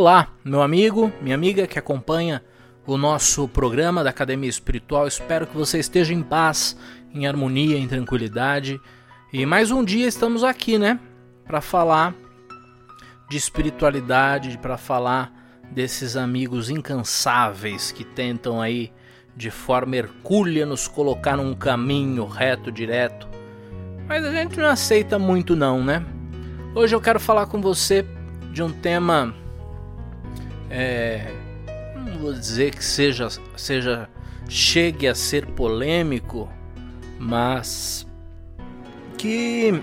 Olá, meu amigo, minha amiga que acompanha o nosso programa da Academia Espiritual. Espero que você esteja em paz, em harmonia, em tranquilidade. E mais um dia estamos aqui, né, para falar de espiritualidade, para falar desses amigos incansáveis que tentam aí de forma hercúlea nos colocar num caminho reto, direto. Mas a gente não aceita muito não, né? Hoje eu quero falar com você de um tema é, não vou dizer que seja, seja chegue a ser polêmico, mas que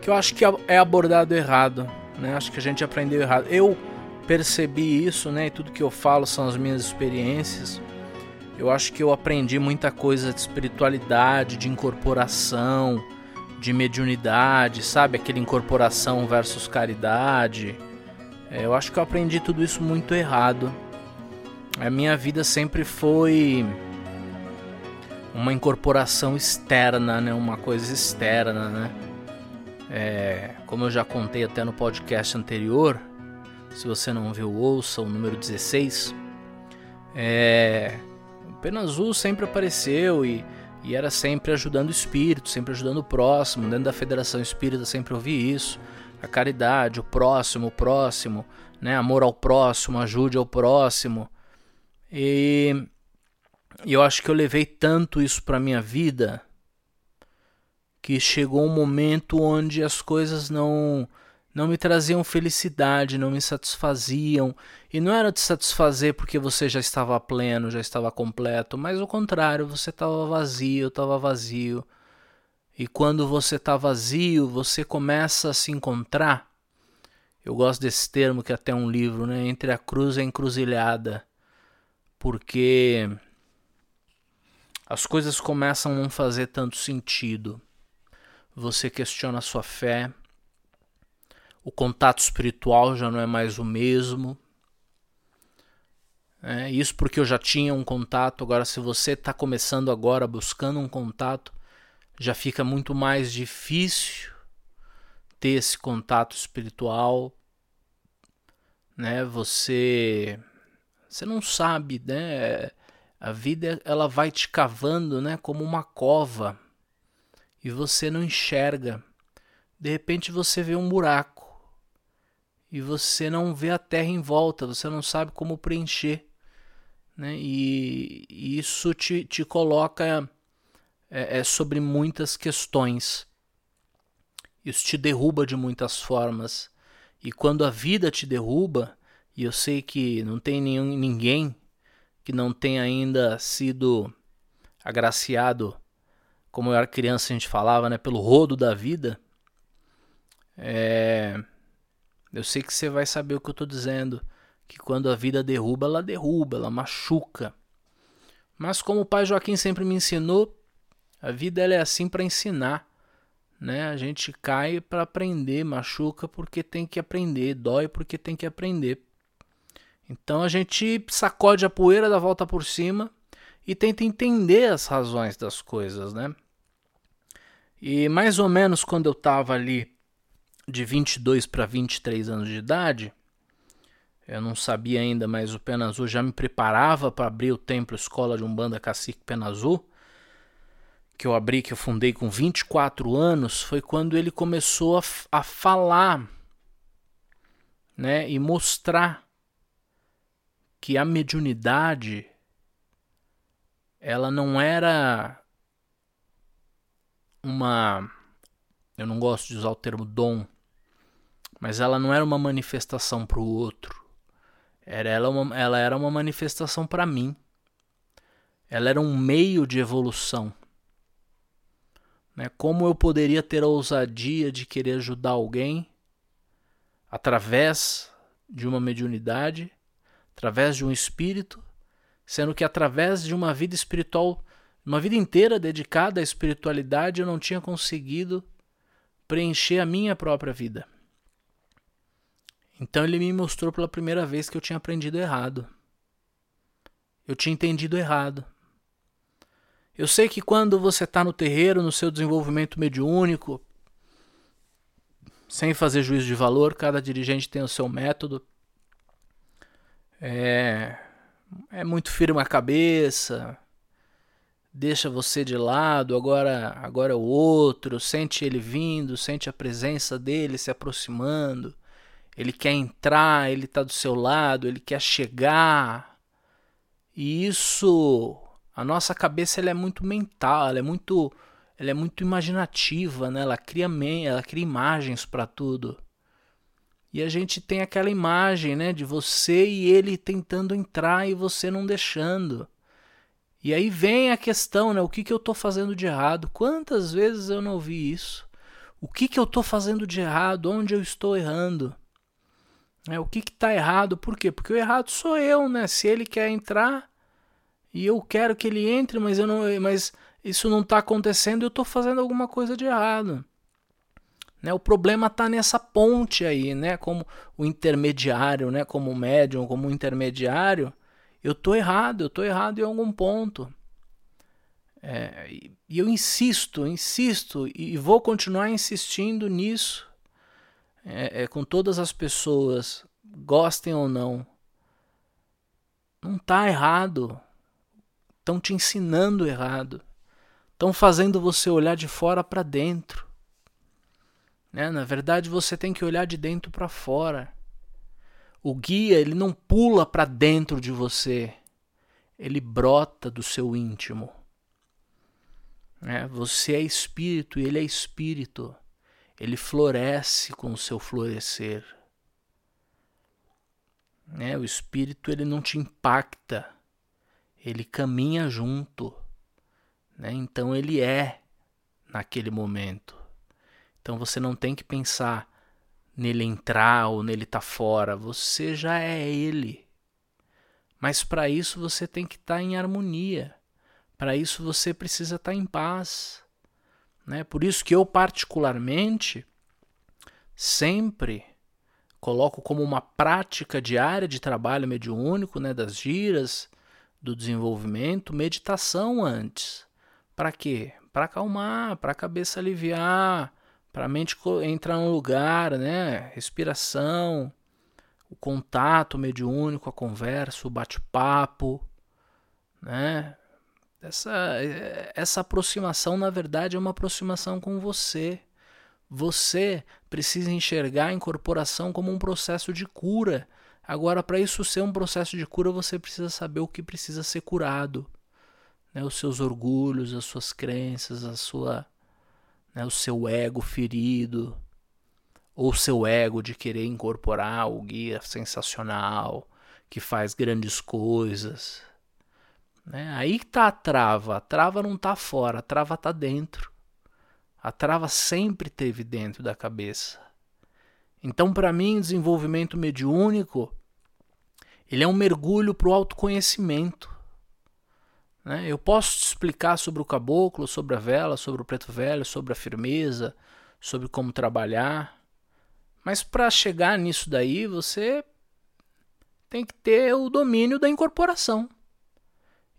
que eu acho que é abordado errado, né? Acho que a gente aprendeu errado. Eu percebi isso, né? E tudo que eu falo são as minhas experiências. Eu acho que eu aprendi muita coisa de espiritualidade, de incorporação, de mediunidade, sabe? Aquele incorporação versus caridade. É, eu acho que eu aprendi tudo isso muito errado. A minha vida sempre foi uma incorporação externa, né? Uma coisa externa, né? É, como eu já contei até no podcast anterior, se você não viu, ouça o número 16. É, Pena Azul sempre apareceu e, e era sempre ajudando o espírito, sempre ajudando o próximo. Dentro da Federação Espírita sempre ouvi isso a caridade, o próximo, o próximo, né? Amor ao próximo, ajude ao próximo. E eu acho que eu levei tanto isso para minha vida que chegou um momento onde as coisas não não me traziam felicidade, não me satisfaziam. E não era te satisfazer porque você já estava pleno, já estava completo, mas o contrário, você estava vazio, estava vazio. E quando você está vazio, você começa a se encontrar. Eu gosto desse termo que é até um livro, né? Entre a cruz e a encruzilhada. Porque as coisas começam a não fazer tanto sentido. Você questiona a sua fé. O contato espiritual já não é mais o mesmo. É, isso porque eu já tinha um contato. Agora, se você está começando agora buscando um contato, já fica muito mais difícil ter esse contato espiritual, né? Você você não sabe, né? A vida ela vai te cavando, né, como uma cova. E você não enxerga. De repente você vê um buraco. E você não vê a terra em volta, você não sabe como preencher. Né? E, e isso te, te coloca é, é sobre muitas questões. Isso te derruba de muitas formas. E quando a vida te derruba, e eu sei que não tem nenhum, ninguém que não tenha ainda sido agraciado, como eu era criança a gente falava, né, pelo rodo da vida, é... eu sei que você vai saber o que eu estou dizendo, que quando a vida derruba, ela derruba, ela machuca. Mas como o pai Joaquim sempre me ensinou, a vida ela é assim para ensinar, né? A gente cai para aprender, machuca porque tem que aprender, dói porque tem que aprender. Então a gente sacode a poeira, dá volta por cima e tenta entender as razões das coisas, né? E mais ou menos quando eu estava ali de 22 para 23 anos de idade, eu não sabia ainda, mas o Pena Azul já me preparava para abrir o templo Escola de Umbanda Cacique Pena Azul que eu abri, que eu fundei com 24 anos, foi quando ele começou a, a falar né, e mostrar que a mediunidade ela não era uma eu não gosto de usar o termo dom, mas ela não era uma manifestação para o outro. Era ela, uma, ela era uma manifestação para mim. Ela era um meio de evolução. Né? Como eu poderia ter a ousadia de querer ajudar alguém através de uma mediunidade, através de um espírito, sendo que através de uma vida espiritual, uma vida inteira dedicada à espiritualidade, eu não tinha conseguido preencher a minha própria vida. Então ele me mostrou pela primeira vez que eu tinha aprendido errado. Eu tinha entendido errado. Eu sei que quando você está no terreiro, no seu desenvolvimento mediúnico, sem fazer juízo de valor, cada dirigente tem o seu método. é, é muito firme a cabeça, deixa você de lado, agora, agora é o outro, sente ele vindo, sente a presença dele se aproximando. Ele quer entrar, ele está do seu lado, ele quer chegar. E isso, a nossa cabeça ela é muito mental, ela é muito, ela é muito imaginativa, né? Ela cria, ela cria imagens para tudo. E a gente tem aquela imagem, né, de você e ele tentando entrar e você não deixando. E aí vem a questão, né? O que, que eu estou fazendo de errado? Quantas vezes eu não ouvi isso? O que, que eu estou fazendo de errado? Onde eu estou errando? É, o que está errado? Por quê? Porque o errado sou eu, né? Se ele quer entrar e eu quero que ele entre, mas eu não, mas isso não está acontecendo, eu estou fazendo alguma coisa de errado. Né? O problema está nessa ponte aí, né? Como o intermediário, né? Como médium, como intermediário eu tô errado, eu tô errado em algum ponto. É, e eu insisto, insisto e vou continuar insistindo nisso é, é, com todas as pessoas, gostem ou não. Não tá errado. Estão te ensinando errado. Estão fazendo você olhar de fora para dentro. Né? Na verdade, você tem que olhar de dentro para fora. O guia, ele não pula para dentro de você, ele brota do seu íntimo. É, você é espírito e ele é espírito. Ele floresce com o seu florescer. É, o espírito ele não te impacta, ele caminha junto. Né? Então ele é naquele momento. Então você não tem que pensar, nele entrar ou nele estar tá fora, você já é ele. Mas para isso você tem que estar tá em harmonia. Para isso você precisa estar tá em paz. Né? Por isso que eu particularmente sempre coloco como uma prática diária de trabalho mediúnico, né, das giras, do desenvolvimento, meditação antes. Para quê? Para acalmar, para a cabeça aliviar, para a mente entrar no lugar, né? Respiração, o contato mediúnico, a conversa, o bate-papo, né? Essa, essa aproximação, na verdade, é uma aproximação com você. Você precisa enxergar a incorporação como um processo de cura. Agora, para isso ser um processo de cura, você precisa saber o que precisa ser curado. Né? Os seus orgulhos, as suas crenças, a sua né, o seu ego ferido, ou o seu ego de querer incorporar o guia sensacional, que faz grandes coisas. Né? Aí está a trava. A trava não está fora, a trava está dentro. A trava sempre teve dentro da cabeça. Então, para mim, desenvolvimento mediúnico ele é um mergulho para o autoconhecimento. Né? Eu posso te explicar sobre o caboclo, sobre a vela, sobre o preto velho, sobre a firmeza, sobre como trabalhar. Mas para chegar nisso daí, você tem que ter o domínio da incorporação.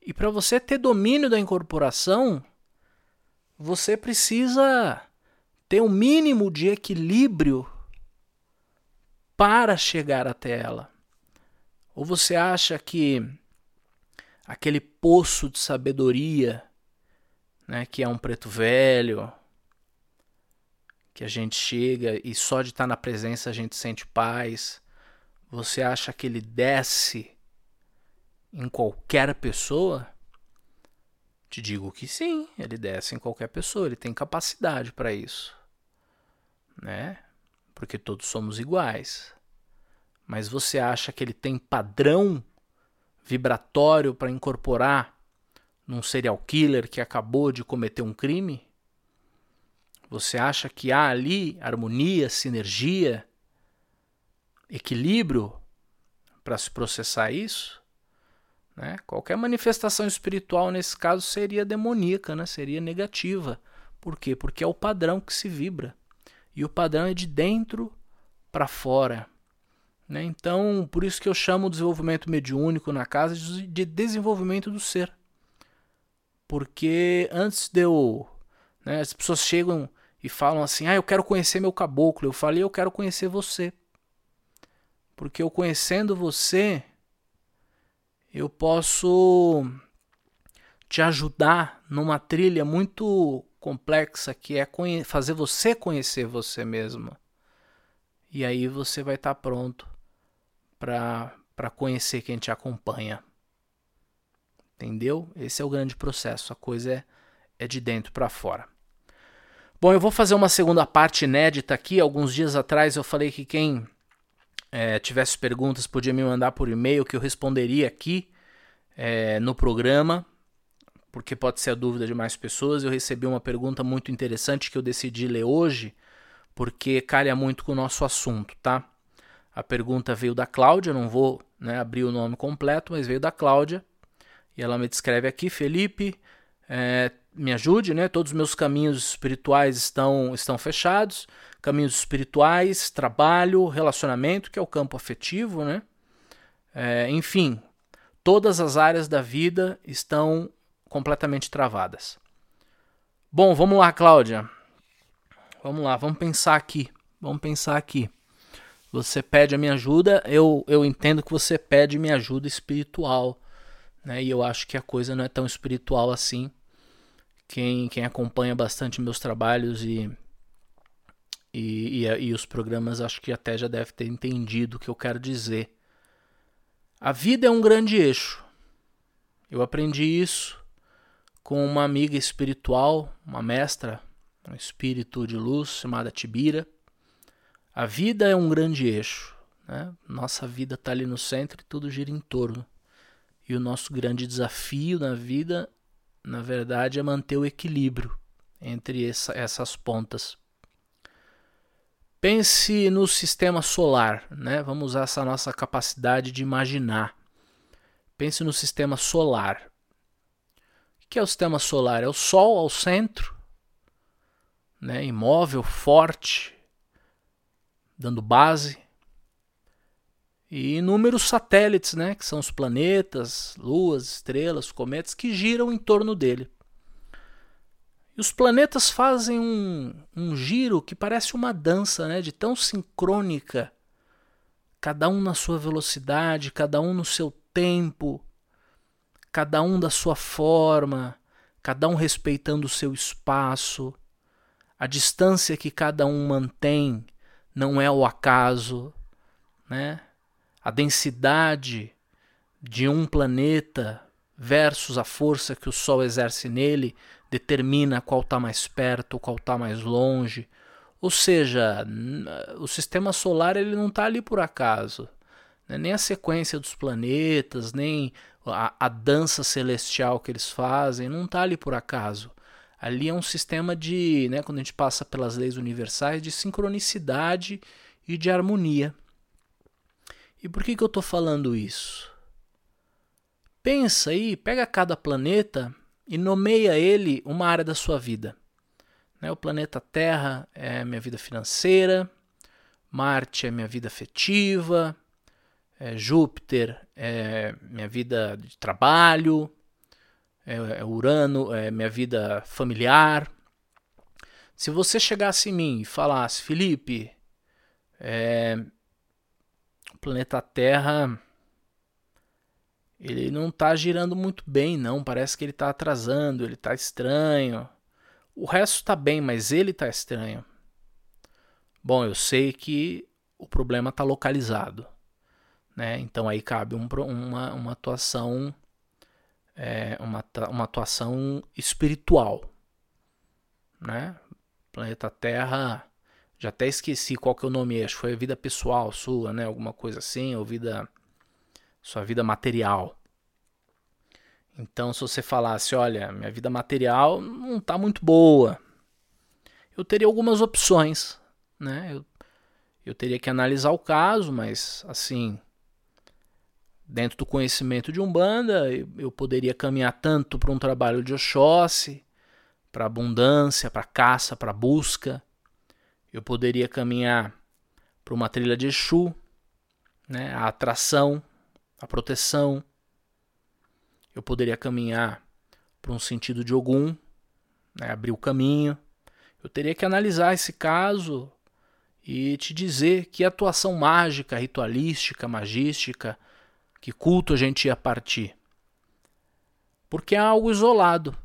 E para você ter domínio da incorporação, você precisa ter um mínimo de equilíbrio para chegar até ela. Ou você acha que aquele poço de sabedoria, né, que é um preto velho, que a gente chega e só de estar na presença a gente sente paz. Você acha que ele desce em qualquer pessoa? Te digo que sim, ele desce em qualquer pessoa, ele tem capacidade para isso. Né? Porque todos somos iguais. Mas você acha que ele tem padrão vibratório para incorporar num serial killer que acabou de cometer um crime? Você acha que há ali harmonia, sinergia, equilíbrio para se processar isso? Né? Qualquer manifestação espiritual nesse caso seria demoníaca, né? seria negativa. Por quê? Porque é o padrão que se vibra. E o padrão é de dentro para fora. Né? Então, por isso que eu chamo o desenvolvimento mediúnico na casa de desenvolvimento do ser. Porque antes de eu. Né, as pessoas chegam e falam assim: Ah, eu quero conhecer meu caboclo. Eu falei: Eu quero conhecer você. Porque eu conhecendo você, eu posso te ajudar numa trilha muito complexa que é fazer você conhecer você mesmo. E aí você vai estar tá pronto para conhecer quem te acompanha. Entendeu? Esse é o grande processo. A coisa é, é de dentro para fora. Bom, eu vou fazer uma segunda parte inédita aqui. Alguns dias atrás eu falei que quem é, tivesse perguntas podia me mandar por e-mail que eu responderia aqui é, no programa, porque pode ser a dúvida de mais pessoas. Eu recebi uma pergunta muito interessante que eu decidi ler hoje, porque calha muito com o nosso assunto, tá? A pergunta veio da Cláudia, não vou né, abrir o nome completo, mas veio da Cláudia. E ela me descreve aqui, Felipe, é, me ajude, né? Todos os meus caminhos espirituais estão, estão fechados. Caminhos espirituais, trabalho, relacionamento, que é o campo afetivo, né? É, enfim, todas as áreas da vida estão completamente travadas. Bom, vamos lá, Cláudia. Vamos lá, vamos pensar aqui. Vamos pensar aqui. Você pede a minha ajuda, eu, eu entendo que você pede minha ajuda espiritual. Né? E eu acho que a coisa não é tão espiritual assim. Quem, quem acompanha bastante meus trabalhos e, e, e, e os programas, acho que até já deve ter entendido o que eu quero dizer. A vida é um grande eixo. Eu aprendi isso com uma amiga espiritual, uma mestra, um espírito de luz chamada Tibira. A vida é um grande eixo. Né? Nossa vida está ali no centro e tudo gira em torno. E o nosso grande desafio na vida, na verdade, é manter o equilíbrio entre essa, essas pontas. Pense no sistema solar, né? Vamos usar essa nossa capacidade de imaginar. Pense no sistema solar. O que é o sistema solar? É o Sol ao centro, né? imóvel, forte, dando base e inúmeros satélites, né, que são os planetas, luas, estrelas, cometas que giram em torno dele. E os planetas fazem um, um giro que parece uma dança, né, de tão sincrônica, cada um na sua velocidade, cada um no seu tempo, cada um da sua forma, cada um respeitando o seu espaço. A distância que cada um mantém não é o acaso, né? a densidade de um planeta versus a força que o Sol exerce nele determina qual está mais perto, qual está mais longe. Ou seja, o sistema solar ele não está ali por acaso. Né? Nem a sequência dos planetas, nem a, a dança celestial que eles fazem, não está ali por acaso. Ali é um sistema de, né, quando a gente passa pelas leis universais, de sincronicidade e de harmonia. E por que, que eu estou falando isso? Pensa aí, pega cada planeta e nomeia ele uma área da sua vida. Né? O planeta Terra é minha vida financeira, Marte é minha vida afetiva, é Júpiter é minha vida de trabalho, é, é Urano é minha vida familiar. Se você chegasse em mim e falasse, Felipe, é, planeta Terra ele não está girando muito bem, não. Parece que ele está atrasando, ele está estranho. O resto está bem, mas ele está estranho. Bom, eu sei que o problema está localizado, né? Então aí cabe um, uma, uma atuação, é, uma, uma atuação espiritual, né? planeta Terra já até esqueci qual que é o nome, acho que foi a vida pessoal sua, né? Alguma coisa assim, ou vida sua vida material. Então, se você falasse, olha, minha vida material não está muito boa, eu teria algumas opções, né? Eu, eu teria que analisar o caso, mas assim, dentro do conhecimento de Umbanda, eu, poderia caminhar tanto para um trabalho de Oxóssi, para abundância, para caça, para busca, eu poderia caminhar para uma trilha de Exu, né, a atração, a proteção. Eu poderia caminhar para um sentido de Ogum, né, abrir o caminho. Eu teria que analisar esse caso e te dizer que atuação mágica, ritualística, magística, Que culto a gente ia partir? Porque é algo isolado.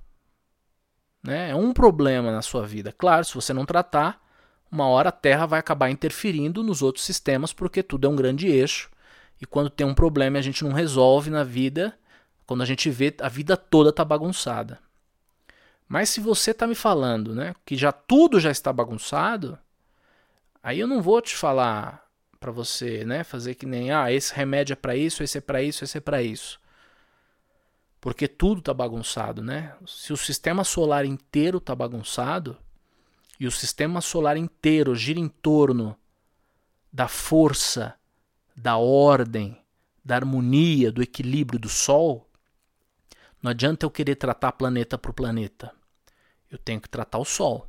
Né? É um problema na sua vida. Claro, se você não tratar, uma hora a Terra vai acabar interferindo nos outros sistemas, porque tudo é um grande eixo. E quando tem um problema a gente não resolve na vida, quando a gente vê, a vida toda está bagunçada. Mas se você está me falando né, que já tudo já está bagunçado, aí eu não vou te falar para você né, fazer que nem ah, esse remédio é para isso, esse é para isso, esse é para isso porque tudo está bagunçado, né? Se o sistema solar inteiro está bagunçado e o sistema solar inteiro gira em torno da força, da ordem, da harmonia, do equilíbrio do Sol, não adianta eu querer tratar planeta por planeta. Eu tenho que tratar o Sol.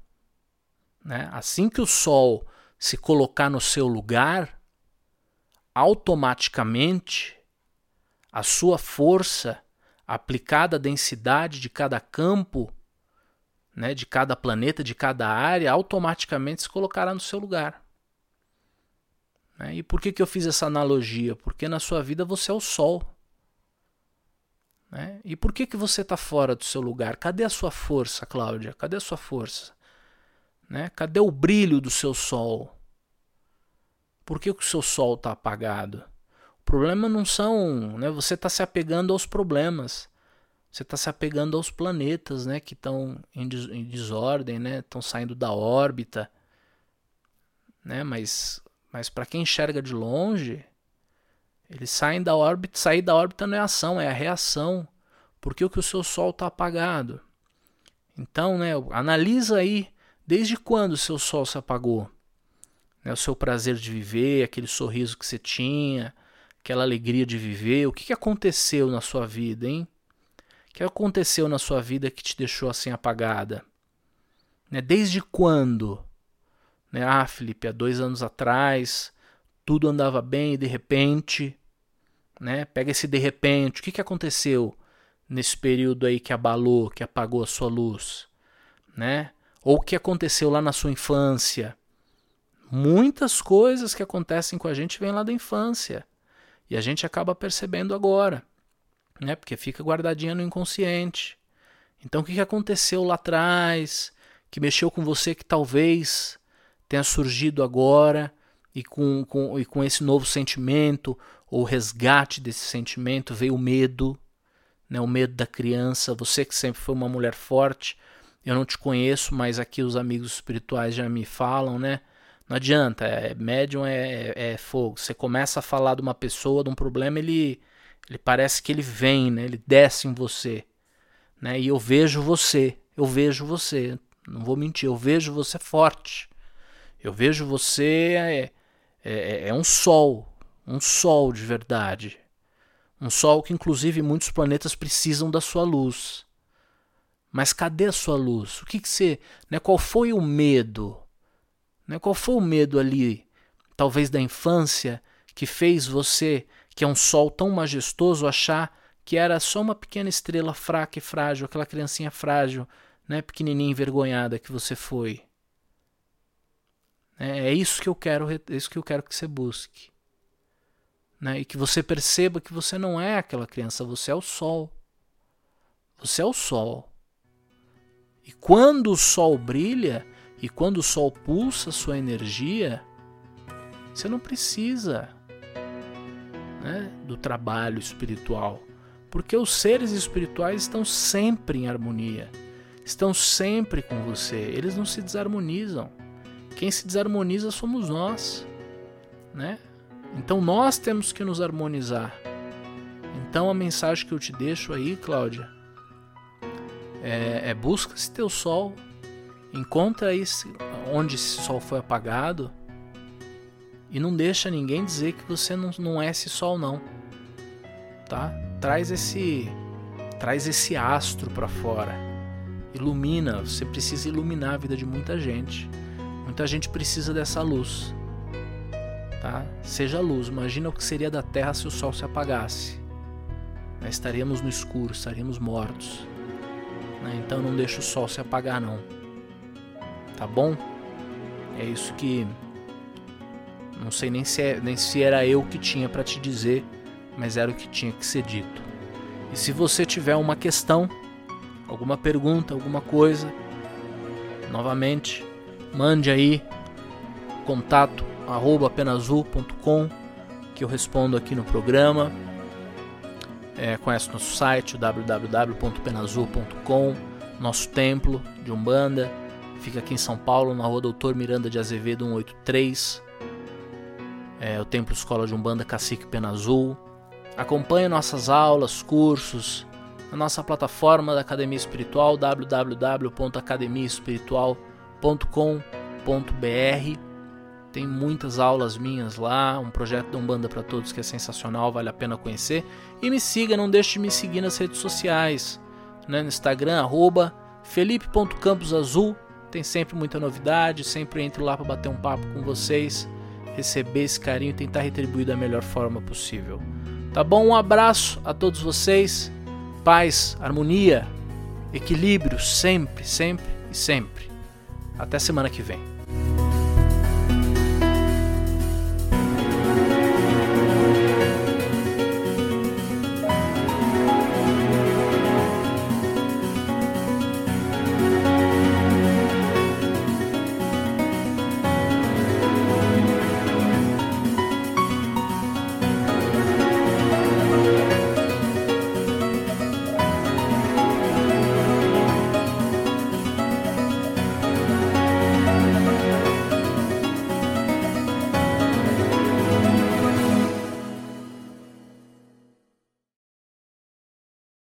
Né? Assim que o Sol se colocar no seu lugar, automaticamente a sua força aplicada à densidade de cada campo, né, de cada planeta, de cada área, automaticamente se colocará no seu lugar. Né? E por que, que eu fiz essa analogia? Porque na sua vida você é o Sol. Né? E por que, que você está fora do seu lugar? Cadê a sua força, Cláudia? Cadê a sua força? Né? Cadê o brilho do seu Sol? Por que, que o seu Sol está apagado? problema não são, né? Você está se apegando aos problemas. Você está se apegando aos planetas, né? Que estão em, des em, desordem, né? Estão saindo da órbita, né? Mas, mas para quem enxerga de longe, eles saem da órbita. Sair da órbita não é ação, é a reação. Porque o que o seu Sol está apagado. Então, né? Analisa aí desde quando o seu Sol se apagou. Né, o seu prazer de viver, aquele sorriso que você tinha, aquela alegria de viver. O que, que aconteceu na sua vida, hein? O que aconteceu na sua vida que te deixou assim apagada? Né? Desde quando? Né? Ah, Felipe, há dois anos atrás tudo andava bem e de repente, né? Pega esse de repente. O que, que aconteceu nesse período aí que abalou, que apagou a sua luz, né? Ou o que aconteceu lá na sua infância? Muitas coisas que acontecem com a gente vêm lá da infância. E a gente acaba percebendo agora, né? Porque fica guardadinha no inconsciente. Então o que aconteceu lá atrás, que mexeu com você que talvez tenha surgido agora e com, com, e com esse novo sentimento ou resgate desse sentimento veio o medo, né? o medo da criança. Você que sempre foi uma mulher forte, eu não te conheço, mas aqui os amigos espirituais já me falam, né? Não adianta, é, médium é, é, é, fogo. Você começa a falar de uma pessoa, de um problema, ele, ele parece que ele vem, né? ele desce em você. Né? E eu vejo você, eu vejo você, não vou mentir, eu vejo você forte. Eu vejo você, é, é, é um sol, um sol de verdade. Um sol que, inclusive, muitos planetas precisam da sua luz. Mas cadê a sua luz? O que, que você. Né, qual foi o medo? Né? Qual foi o medo ali, talvez da infância, que fez você, que é um sol tão majestoso, achar que era só uma pequena estrela fraca e frágil, aquela criancinha frágil, né, pequenininha envergonhada que você foi? É, é isso que eu quero, é isso que eu quero que você busque. Né? E que você perceba que você não é aquela criança, você é o sol. Você é o sol. E quando o sol brilha, e quando o sol pulsa sua energia, você não precisa né, do trabalho espiritual, porque os seres espirituais estão sempre em harmonia, estão sempre com você, eles não se desarmonizam. Quem se desarmoniza somos nós, né? Então nós temos que nos harmonizar. Então a mensagem que eu te deixo aí, Cláudia, é, é busca esse teu sol, Encontra esse, onde esse sol foi apagado e não deixa ninguém dizer que você não, não é esse sol não. Tá? Traz esse traz esse astro para fora. Ilumina, você precisa iluminar a vida de muita gente. Muita gente precisa dessa luz. Tá? Seja luz. Imagina o que seria da Terra se o sol se apagasse. Nós estaríamos no escuro, estaríamos mortos. Né? Então não deixa o sol se apagar não tá bom? É isso que não sei nem se, é, nem se era eu que tinha para te dizer mas era o que tinha que ser dito. E se você tiver uma questão, alguma pergunta, alguma coisa, novamente, mande aí contato arroba penazul.com que eu respondo aqui no programa. É, conhece nosso site www.penazul.com, nosso templo de Umbanda, fica aqui em São Paulo, na rua Doutor Miranda de Azevedo 183. É, o Templo Escola de Umbanda Cacique Penazul. Acompanhe nossas aulas, cursos na nossa plataforma da Academia Espiritual www.academiaespiritual.com.br. Tem muitas aulas minhas lá, um projeto de Umbanda para todos que é sensacional, vale a pena conhecer. E me siga, não deixe de me seguir nas redes sociais, né? no Instagram, arroba felipe.camposazul. Tem sempre muita novidade, sempre entro lá para bater um papo com vocês, receber esse carinho e tentar retribuir da melhor forma possível. Tá bom? Um abraço a todos vocês. Paz, harmonia, equilíbrio sempre, sempre e sempre. Até semana que vem.